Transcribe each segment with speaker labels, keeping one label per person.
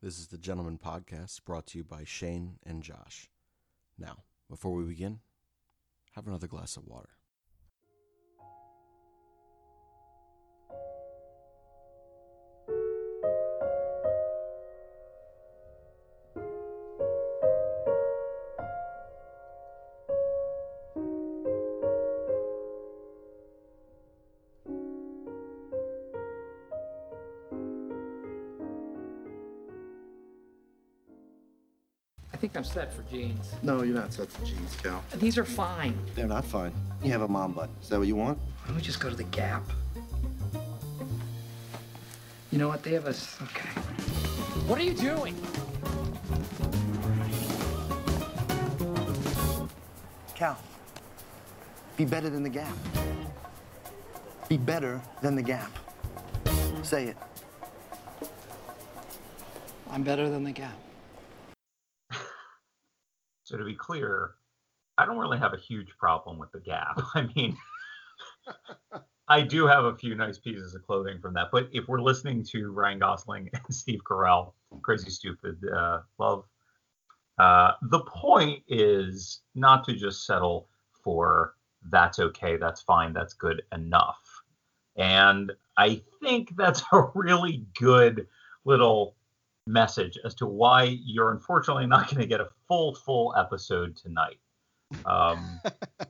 Speaker 1: This is the Gentleman Podcast brought to you by Shane and Josh. Now, before we begin, have another glass of water.
Speaker 2: I'm set for jeans.
Speaker 3: No, you're not set for jeans, Cal.
Speaker 2: These are fine.
Speaker 3: They're not fine. You have a mom butt. Is that what you want?
Speaker 2: Why don't we just go to the Gap? You know what? They have us. Okay. What are you doing?
Speaker 3: Cal, be better than the Gap. Be better than the Gap. Say it.
Speaker 2: I'm better than the Gap.
Speaker 4: So to be clear, I don't really have a huge problem with the Gap. I mean, I do have a few nice pieces of clothing from that. But if we're listening to Ryan Gosling and Steve Carell, Crazy Stupid uh, Love, uh, the point is not to just settle for that's okay, that's fine, that's good enough. And I think that's a really good little message as to why you're unfortunately not going to get a full, full episode tonight. Um,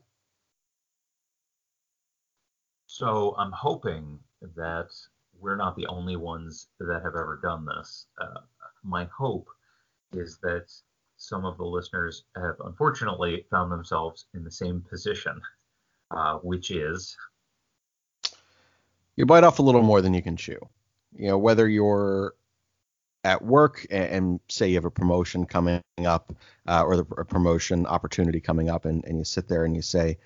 Speaker 4: so I'm hoping that we're not the only ones that have ever done this. Uh, my hope is that some of the listeners have unfortunately found themselves in the same position, uh, which is
Speaker 1: You bite off a little more than you can chew. You know, whether you're at work and, and say you have a promotion coming up uh, or the a promotion opportunity coming up, and, and you sit there and you say,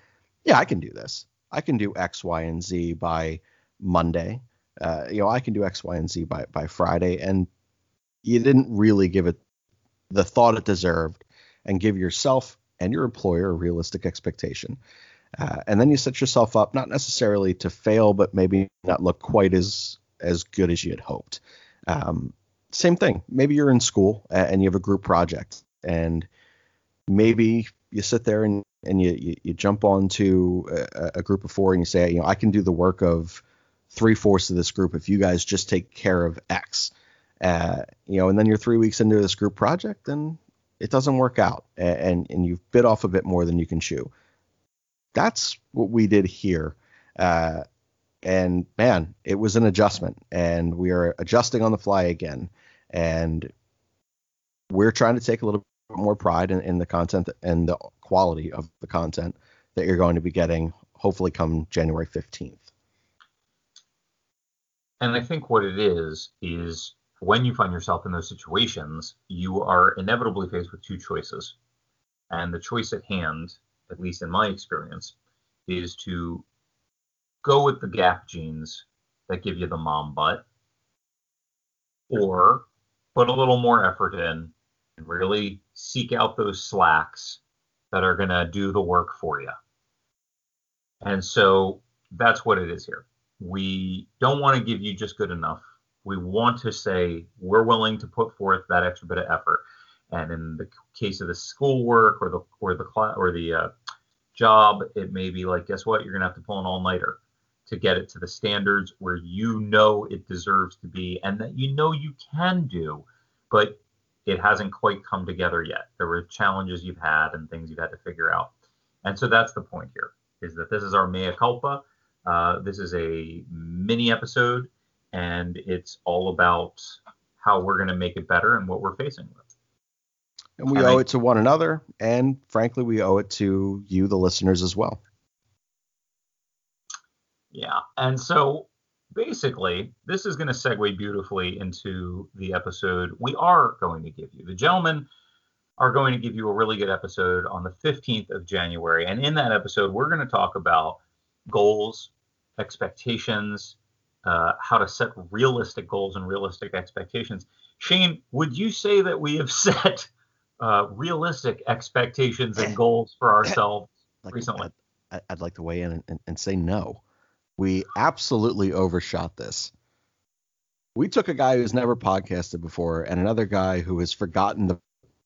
Speaker 1: Yeah, I can do this. I can do X, Y, and Z by Monday. Uh, you know, I can do X, Y, and Z by, by Friday. And you didn't really give it the thought it deserved and give yourself and your employer a realistic expectation. Uh, and then you set yourself up not necessarily to fail, but maybe not look quite as as good as you had hoped. Um, same thing. Maybe you're in school and you have a group project, and maybe you sit there and and you you, you jump onto a, a group of four and you say, you know, I can do the work of three fourths of this group if you guys just take care of X. Uh, you know, and then you're three weeks into this group project and it doesn't work out, and and you've bit off a bit more than you can chew. That's what we did here. Uh, and man, it was an adjustment, and we are adjusting on the fly again. And we're trying to take a little bit more pride in, in the content and the quality of the content that you're going to be getting, hopefully, come January 15th.
Speaker 4: And I think what it is is when you find yourself in those situations, you are inevitably faced with two choices. And the choice at hand, at least in my experience, is to go with the gap jeans that give you the mom butt, or put a little more effort in and really seek out those slacks that are going to do the work for you. And so that's what it is here. We don't want to give you just good enough. We want to say we're willing to put forth that extra bit of effort. And in the case of the schoolwork or the or the or the uh, job, it may be like, guess what? You're gonna have to pull an all nighter to get it to the standards where you know it deserves to be, and that you know you can do, but it hasn't quite come together yet. There were challenges you've had and things you've had to figure out. And so that's the point here: is that this is our mea culpa. Uh, this is a mini episode, and it's all about how we're going to make it better and what we're facing with.
Speaker 1: And we owe it to one another, and frankly, we owe it to you, the listeners, as well.
Speaker 4: Yeah. And so basically, this is going to segue beautifully into the episode we are going to give you. The gentlemen are going to give you a really good episode on the 15th of January. And in that episode, we're going to talk about goals, expectations, uh, how to set realistic goals and realistic expectations. Shane, would you say that we have set uh, realistic expectations and goals for ourselves recently?
Speaker 1: I'd, I'd like to weigh in and, and say no. We absolutely overshot this. We took a guy who's never podcasted before and another guy who has forgotten the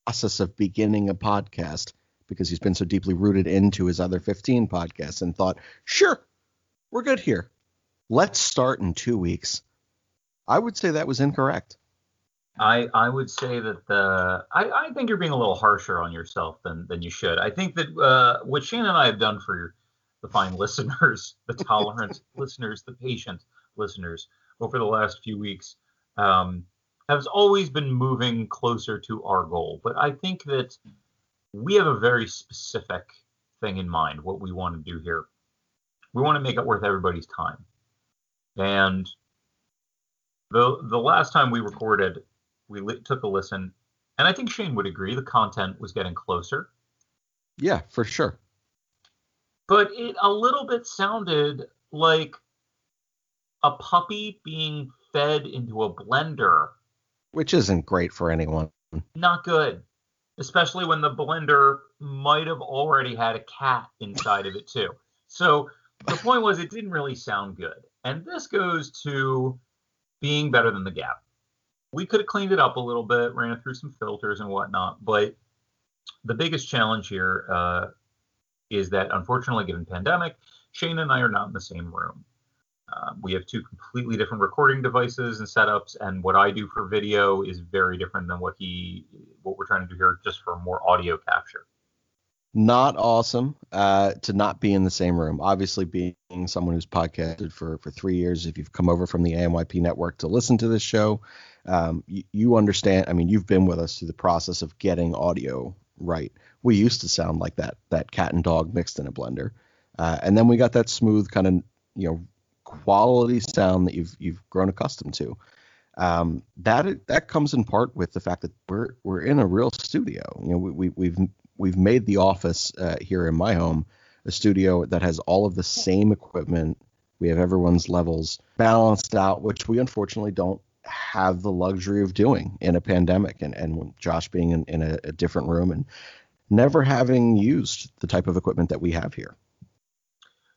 Speaker 1: process of beginning a podcast because he's been so deeply rooted into his other 15 podcasts and thought, sure, we're good here. Let's start in two weeks. I would say that was incorrect.
Speaker 4: I, I would say that the I, I think you're being a little harsher on yourself than than you should. I think that uh, what Shane and I have done for the fine listeners, the tolerant listeners, the patient listeners over the last few weeks um, has always been moving closer to our goal. But I think that we have a very specific thing in mind. What we want to do here, we want to make it worth everybody's time. And the the last time we recorded we li- took a listen, and I think Shane would agree the content was getting closer.
Speaker 1: Yeah, for sure.
Speaker 4: But it a little bit sounded like a puppy being fed into a blender.
Speaker 1: Which isn't great for anyone.
Speaker 4: Not good. Especially when the blender might have already had a cat inside of it too. So the point was it didn't really sound good. And this goes to being better than the gap we could have cleaned it up a little bit, ran it through some filters and whatnot. But the biggest challenge here uh, is that, unfortunately, given pandemic, Shane and I are not in the same room. Uh, we have two completely different recording devices and setups, and what I do for video is very different than what he, what we're trying to do here, just for more audio capture.
Speaker 1: Not awesome uh, to not be in the same room. Obviously, being someone who's podcasted for for three years, if you've come over from the AMYP network to listen to this show, um, you, you understand. I mean, you've been with us through the process of getting audio right. We used to sound like that that cat and dog mixed in a blender, uh, and then we got that smooth kind of you know quality sound that you've you've grown accustomed to. Um, that that comes in part with the fact that we're we're in a real studio. You know, we, we we've we've made the office uh, here in my home a studio that has all of the same equipment. We have everyone's levels balanced out, which we unfortunately don't have the luxury of doing in a pandemic and, and Josh being in, in a, a different room and never having used the type of equipment that we have here.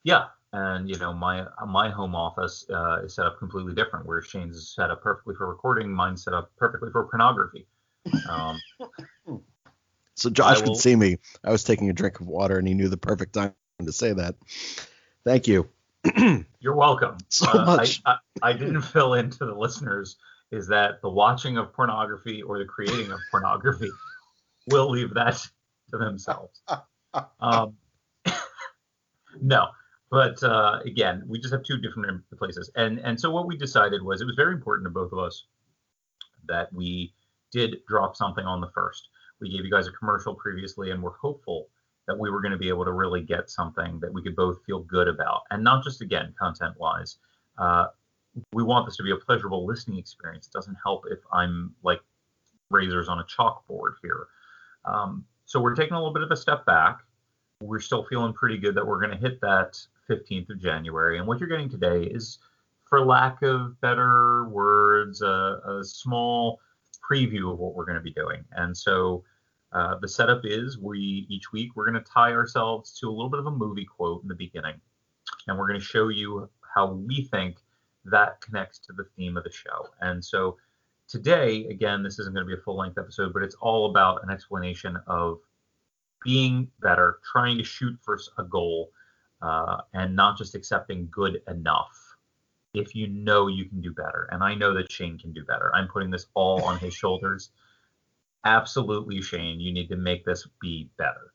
Speaker 4: Yeah, and you know my my home office uh, is set up completely different. Where Shane's is set up perfectly for recording, mine's set up perfectly for pornography. Um,
Speaker 1: so Josh will, could see me. I was taking a drink of water, and he knew the perfect time to say that. Thank you.
Speaker 4: You're welcome.
Speaker 1: So uh, much.
Speaker 4: I, I, I, didn't fill into the listeners is that the watching of pornography or the creating of pornography We'll leave that to themselves. Um, no, but uh, again, we just have two different places, and and so what we decided was it was very important to both of us that we did drop something on the first. We gave you guys a commercial previously, and we're hopeful that we were going to be able to really get something that we could both feel good about, and not just again content wise. Uh, we want this to be a pleasurable listening experience. It doesn't help if I'm like razors on a chalkboard here. Um, so we're taking a little bit of a step back. We're still feeling pretty good that we're going to hit that 15th of January. And what you're getting today is, for lack of better words, a, a small preview of what we're going to be doing. And so uh, the setup is we each week we're going to tie ourselves to a little bit of a movie quote in the beginning, and we're going to show you how we think that connects to the theme of the show. And so today, again, this isn't going to be a full length episode, but it's all about an explanation of being better, trying to shoot for a goal, uh, and not just accepting good enough. If you know you can do better, and I know that Shane can do better, I'm putting this all on his shoulders absolutely, Shane, you need to make this be better.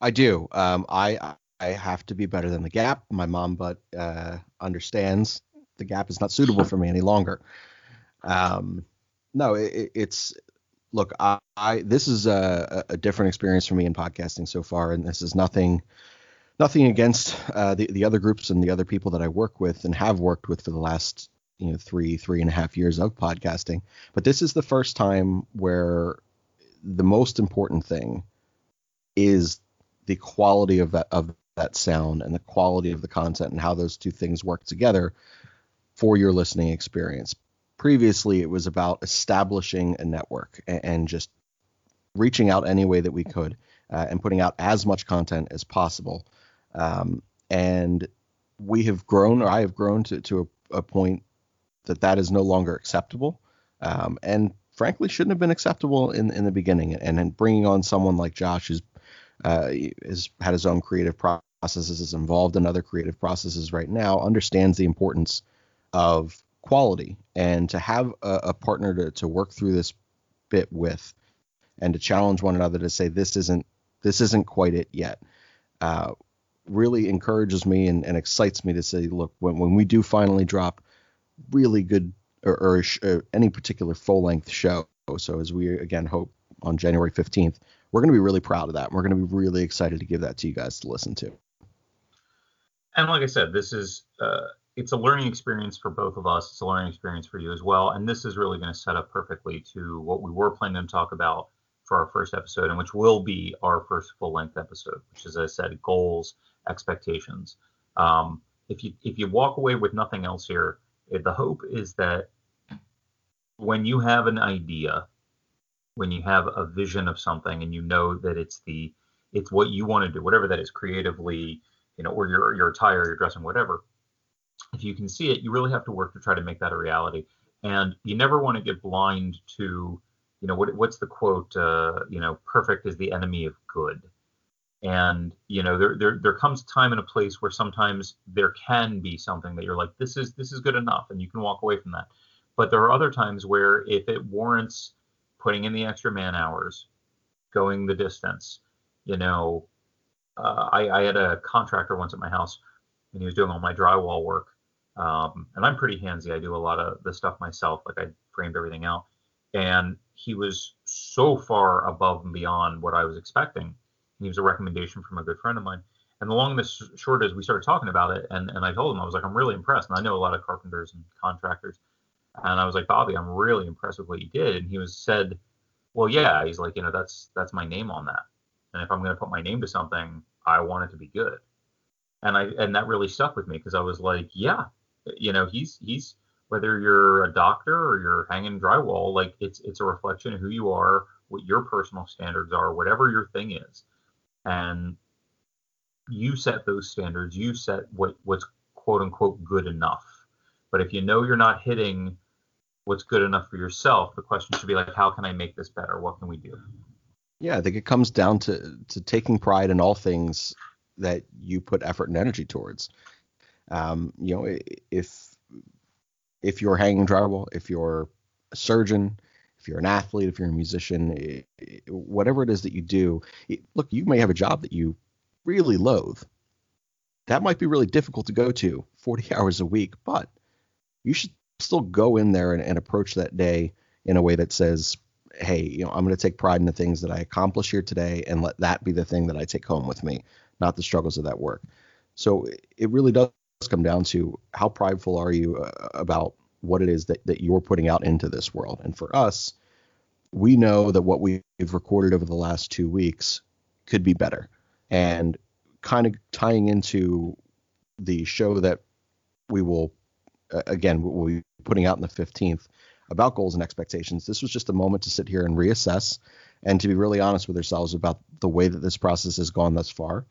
Speaker 1: I do. Um, I I have to be better than the gap. My mom, butt uh, understands the gap is not suitable for me any longer. Um, no, it, it's look. I, I this is a, a, different experience for me in podcasting so far, and this is nothing nothing against uh, the the other groups and the other people that I work with and have worked with for the last you know three three and a half years of podcasting but this is the first time where the most important thing is the quality of that of that sound and the quality of the content and how those two things work together for your listening experience previously it was about establishing a network and, and just reaching out any way that we could uh, and putting out as much content as possible um, and we have grown or i have grown to, to a, a point that that is no longer acceptable, um, and frankly shouldn't have been acceptable in in the beginning. And bringing on someone like Josh who's uh, has had his own creative processes, is involved in other creative processes right now, understands the importance of quality and to have a, a partner to, to work through this bit with and to challenge one another to say this isn't this isn't quite it yet uh, really encourages me and, and, excites me to say look when, when we do finally drop really good or, or, or any particular full length show so as we again hope on january 15th we're going to be really proud of that. And we're going to be really excited to give that to you guys to listen to.
Speaker 4: And like i said this is uh, it's a learning experience for both of us. It's a learning experience for you as well. And this is really going to set up perfectly to what we were planning to talk about for our first episode, and which will be our first full length episode, which, as I said, goals, expectations. Um, if you if you walk away with nothing else here, eh, the hope is that when you have an idea, when you have a vision of something, and you know that it's the it's what you want to do, whatever that is, creatively, you know, or your your attire, your dressing, whatever if you can see it, you really have to work to try to make that a reality. And you never want to get blind to, you know, what, what's the quote? Uh, you know, perfect is the enemy of good. And you know, there, there there comes time and a place where sometimes there can be something that you're like, this is this is good enough, and you can walk away from that. But there are other times where if it warrants putting in the extra man hours, going the distance, you know, uh, I, I had a contractor once at my house, and he was doing all my drywall work, um, and I'm pretty handsy. I do a lot of the stuff myself. Like I framed everything out. And he was so far above and beyond what I was expecting. He was a recommendation from a good friend of mine. And the long and the short is we started talking about it. And, and I told him, I was like, I'm really impressed. And I know a lot of carpenters and contractors. And I was like, Bobby, I'm really impressed with what you did. And he was said, well, yeah, he's like, you know, that's, that's my name on that. And if I'm going to put my name to something, I want it to be good. And I, and that really stuck with me because I was like, yeah, you know, he's he's whether you're a doctor or you're hanging drywall, like it's it's a reflection of who you are, what your personal standards are, whatever your thing is, and you set those standards. You set what what's quote unquote good enough. But if you know you're not hitting what's good enough for yourself, the question should be like, how can I make this better? What can we do?
Speaker 1: Yeah, I think it comes down to to taking pride in all things that you put effort and energy towards. Um, you know, if if you're hanging drywall, if you're a surgeon, if you're an athlete, if you're a musician, whatever it is that you do, look, you may have a job that you really loathe. That might be really difficult to go to 40 hours a week, but you should still go in there and, and approach that day in a way that says, hey, you know, I'm going to take pride in the things that I accomplish here today and let that be the thing that I take home with me, not the struggles of that work. So it really does come down to how prideful are you uh, about what it is that, that you're putting out into this world. And for us, we know that what we've recorded over the last two weeks could be better. And kind of tying into the show that we will, uh, again, we'll be putting out in the 15th about goals and expectations, this was just a moment to sit here and reassess and to be really honest with ourselves about the way that this process has gone thus far.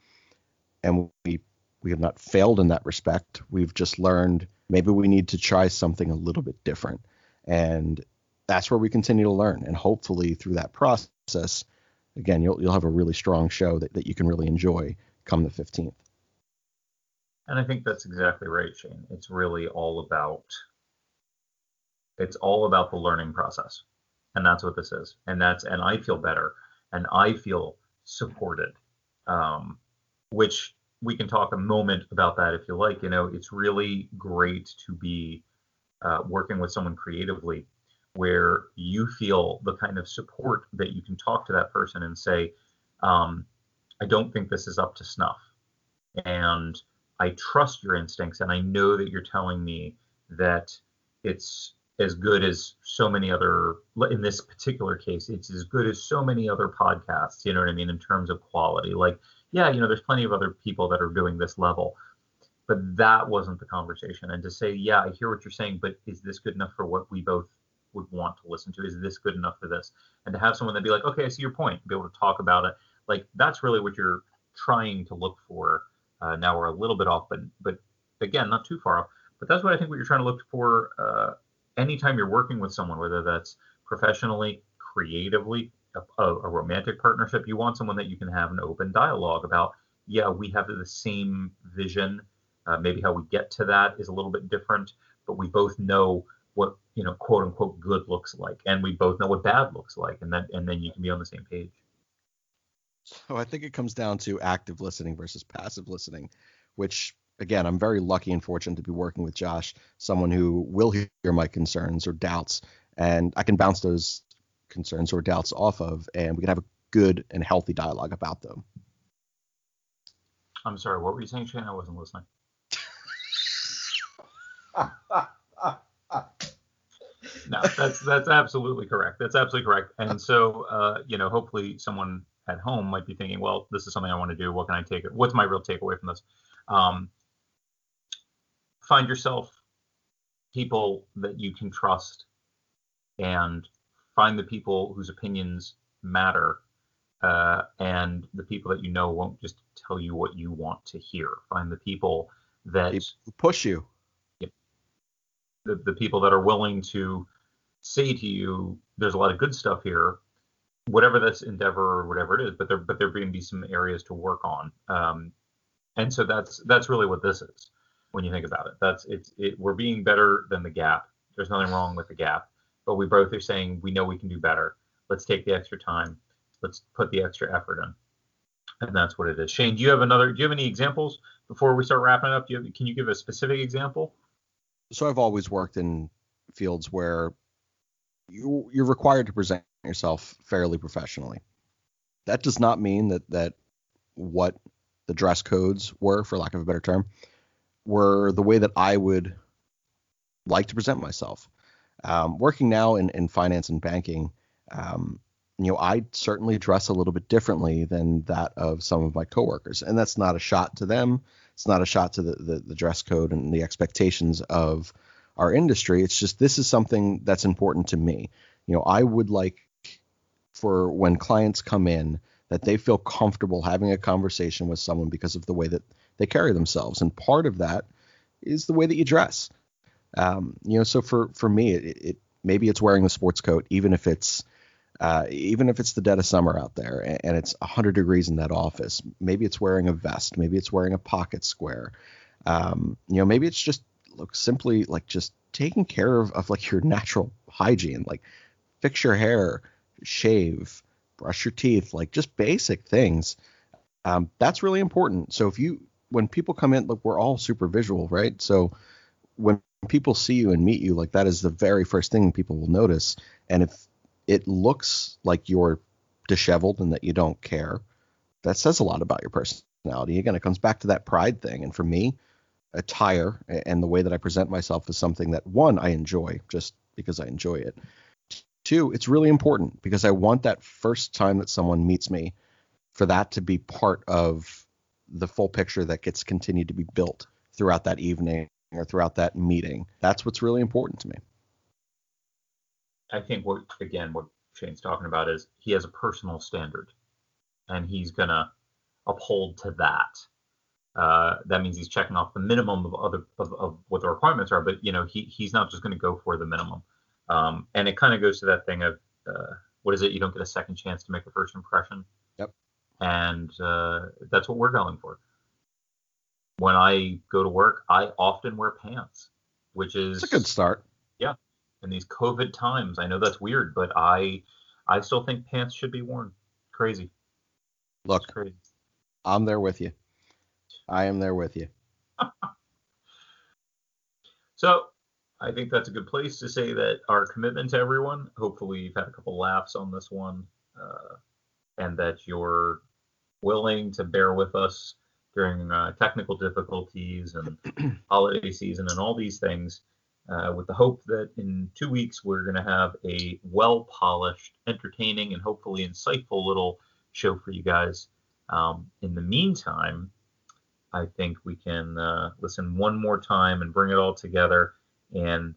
Speaker 1: And we we have not failed in that respect. We've just learned maybe we need to try something a little bit different. And that's where we continue to learn. And hopefully through that process, again, you'll you'll have a really strong show that, that you can really enjoy come the 15th.
Speaker 4: And I think that's exactly right, Shane. It's really all about it's all about the learning process. And that's what this is. And that's and I feel better and I feel supported. Um, which we can talk a moment about that if you like. You know, it's really great to be uh, working with someone creatively where you feel the kind of support that you can talk to that person and say, um, I don't think this is up to snuff. And I trust your instincts. And I know that you're telling me that it's as good as so many other, in this particular case, it's as good as so many other podcasts, you know what I mean, in terms of quality. Like, yeah, you know, there's plenty of other people that are doing this level. But that wasn't the conversation. And to say, yeah, I hear what you're saying, but is this good enough for what we both would want to listen to? Is this good enough for this? And to have someone that be like, okay, I see your point, be able to talk about it. Like that's really what you're trying to look for. Uh, now we're a little bit off, but but again, not too far off. But that's what I think what you're trying to look for uh, anytime you're working with someone, whether that's professionally, creatively, a, a, romantic partnership. You want someone that you can have an open dialogue about. Yeah, we have the same vision. Uh, maybe how we get to that is a little bit different, but we both know what you know, quote unquote, good looks like, and we both know what bad looks like, and then and then you can be on the same page.
Speaker 1: So I think it comes down to active listening versus passive listening, which again, I'm very lucky and fortunate to be working with Josh, someone who will hear my concerns or doubts, and I can bounce those concerns or doubts off of, and we can have a good and healthy dialogue about them.
Speaker 4: I'm sorry, what were you saying, Shane? I wasn't listening. no, that's that's absolutely correct. That's absolutely correct. And so, uh, you know, hopefully someone at home might be thinking, well, this is something I want to do. What can I take? What's my real takeaway from this? Um, find yourself people that you can trust and find the people whose opinions matter uh, and the people that you know won't just tell you what you want to hear. Find the people that
Speaker 1: push you.
Speaker 4: The, the people that are willing to say to you, there's a lot of good stuff here, whatever this endeavor or whatever it is, but there but there going to be some areas to work on. Um, and so that's that's really what this is when you think about it. That's it's it, we're being better than the gap. There's nothing wrong with the gap, but we both are saying we know we can do better. Let's take the extra time. Let's put the extra effort in. And that's what it is. Shane, do you have another? Do you have any examples before we start wrapping up? Do you have, can you give a specific example?
Speaker 1: So I've always worked in fields where you, you're required to present yourself fairly professionally. That does not mean that that what the dress codes were, for lack of a better term, were the way that I would like to present myself. Um, working now in, in finance and banking, um, you know, I certainly dress a little bit differently than that of some of my coworkers, and that's not a shot to them. It's not a shot to the, the, the dress code and the expectations of our industry. It's just this is something that's important to me. You know, I would like for when clients come in that they feel comfortable having a conversation with someone because of the way that they carry themselves. And part of that is the way that you dress. Um, you know, so for for me, it, it maybe it's wearing the sports coat, even if it's uh, even if it's the dead of summer out there and, and, it's 100 degrees in that office. Maybe it's wearing a vest. Maybe it's wearing a pocket square. Um, you know, maybe it's just look simply like just taking care of, of like your natural hygiene, like fix your hair, shave, brush your teeth, like just basic things. Um, that's really important. So if you when people come in, look, we're all super visual, right? So when people see you and meet you, like that is the very first thing people will notice. And if it looks like you're disheveled and that you don't care, that says a lot about your personality. Again, it comes back to that pride thing. And for me, attire and the way that I present myself is something that one I enjoy just because I enjoy it. Two, it's really important because I want that first time that someone meets me for that to be part of the full picture that gets continued to be built throughout that evening or throughout that meeting. That's what's really important to me.
Speaker 4: I think what again what Shane's talking about is he has a personal standard, and he's gonna uphold to that. Uh, that means he's checking off the minimum of other of, of what the requirements are, but you know he he's not just going to go for the minimum. Um, and it kind of goes to that thing of uh, what is it? You don't get a second chance to make a first impression Yep. and uh, that's what we're going for. When I go to work, I often wear pants, which is
Speaker 1: it's a good start.
Speaker 4: Yeah, in these COVID times, I know that's weird, but I I still think pants should be worn. Crazy.
Speaker 1: Look, crazy. I'm there with you. I am there with you.
Speaker 4: so I think that's a good place to say that our commitment to everyone. Hopefully, you've had a couple laughs on this one, uh, and that you're willing to bear with us during uh, technical difficulties and holiday season and all these things, uh, with the hope that in two weeks we're going to have a well polished, entertaining, and hopefully insightful little show for you guys. Um, in the meantime, I think we can uh, listen one more time and bring it all together. And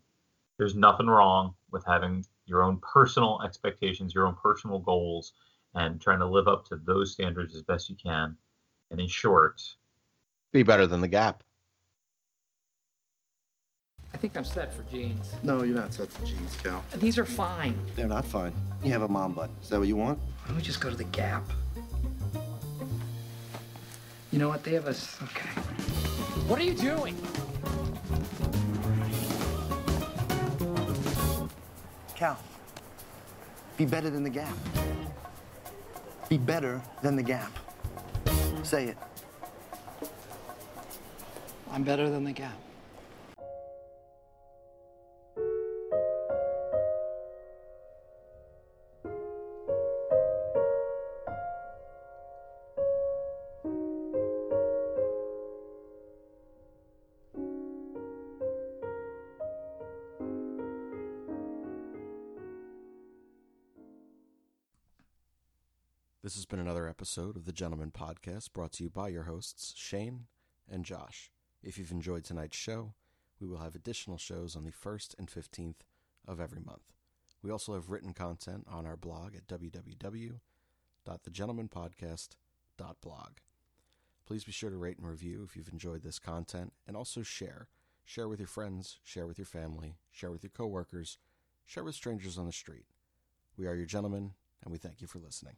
Speaker 4: there's nothing wrong with having your own personal expectations, your own personal goals and trying to live up to those standards as best you can. And in short,
Speaker 1: be better than the gap.
Speaker 2: I think I'm set for jeans.
Speaker 3: No, you're not set for jeans, Cal.
Speaker 2: These are fine.
Speaker 3: They're not fine. You have a mom butt. Is that what you want?
Speaker 2: Why don't we just go to the Gap? You know what? They have us. Okay. What are you doing?
Speaker 3: Cal, be better than the Gap. Be better than the Gap. Say it.
Speaker 2: I'm better than the Gap.
Speaker 1: This has been another episode of the Gentleman Podcast brought to you by your hosts, Shane and Josh. If you've enjoyed tonight's show, we will have additional shows on the 1st and 15th of every month. We also have written content on our blog at www.thegentlemanpodcast.blog. Please be sure to rate and review if you've enjoyed this content and also share. Share with your friends, share with your family, share with your coworkers, share with strangers on the street. We are your gentlemen, and we thank you for listening.